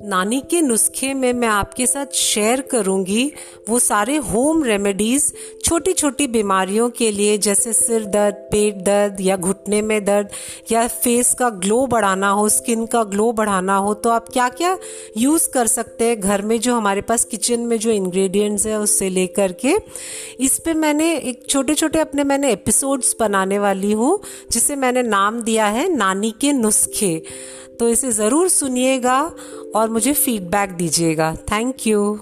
नानी के नुस्खे में मैं आपके साथ शेयर करूँगी वो सारे होम रेमेडीज छोटी छोटी बीमारियों के लिए, जैसे सिर दर्द, पेट दर्द या घुटने में दर्द या फेस का ग्लो बढ़ाना हो स्किन का ग्लो बढ़ाना हो तो आप क्या क्या यूज़ कर सकते हैं घर में जो हमारे पास किचन में जो इंग्रेडिएंट्स है उससे लेकर के। इस पे मैंने एक छोटे छोटे अपने मैंने एपिसोड्स बनाने वाली हूँ, जिसे मैंने नाम दिया है नानी के नुस्खे। तो इसे ज़रूर सुनिएगा और मुझे फीडबैक दीजिएगा. Thank you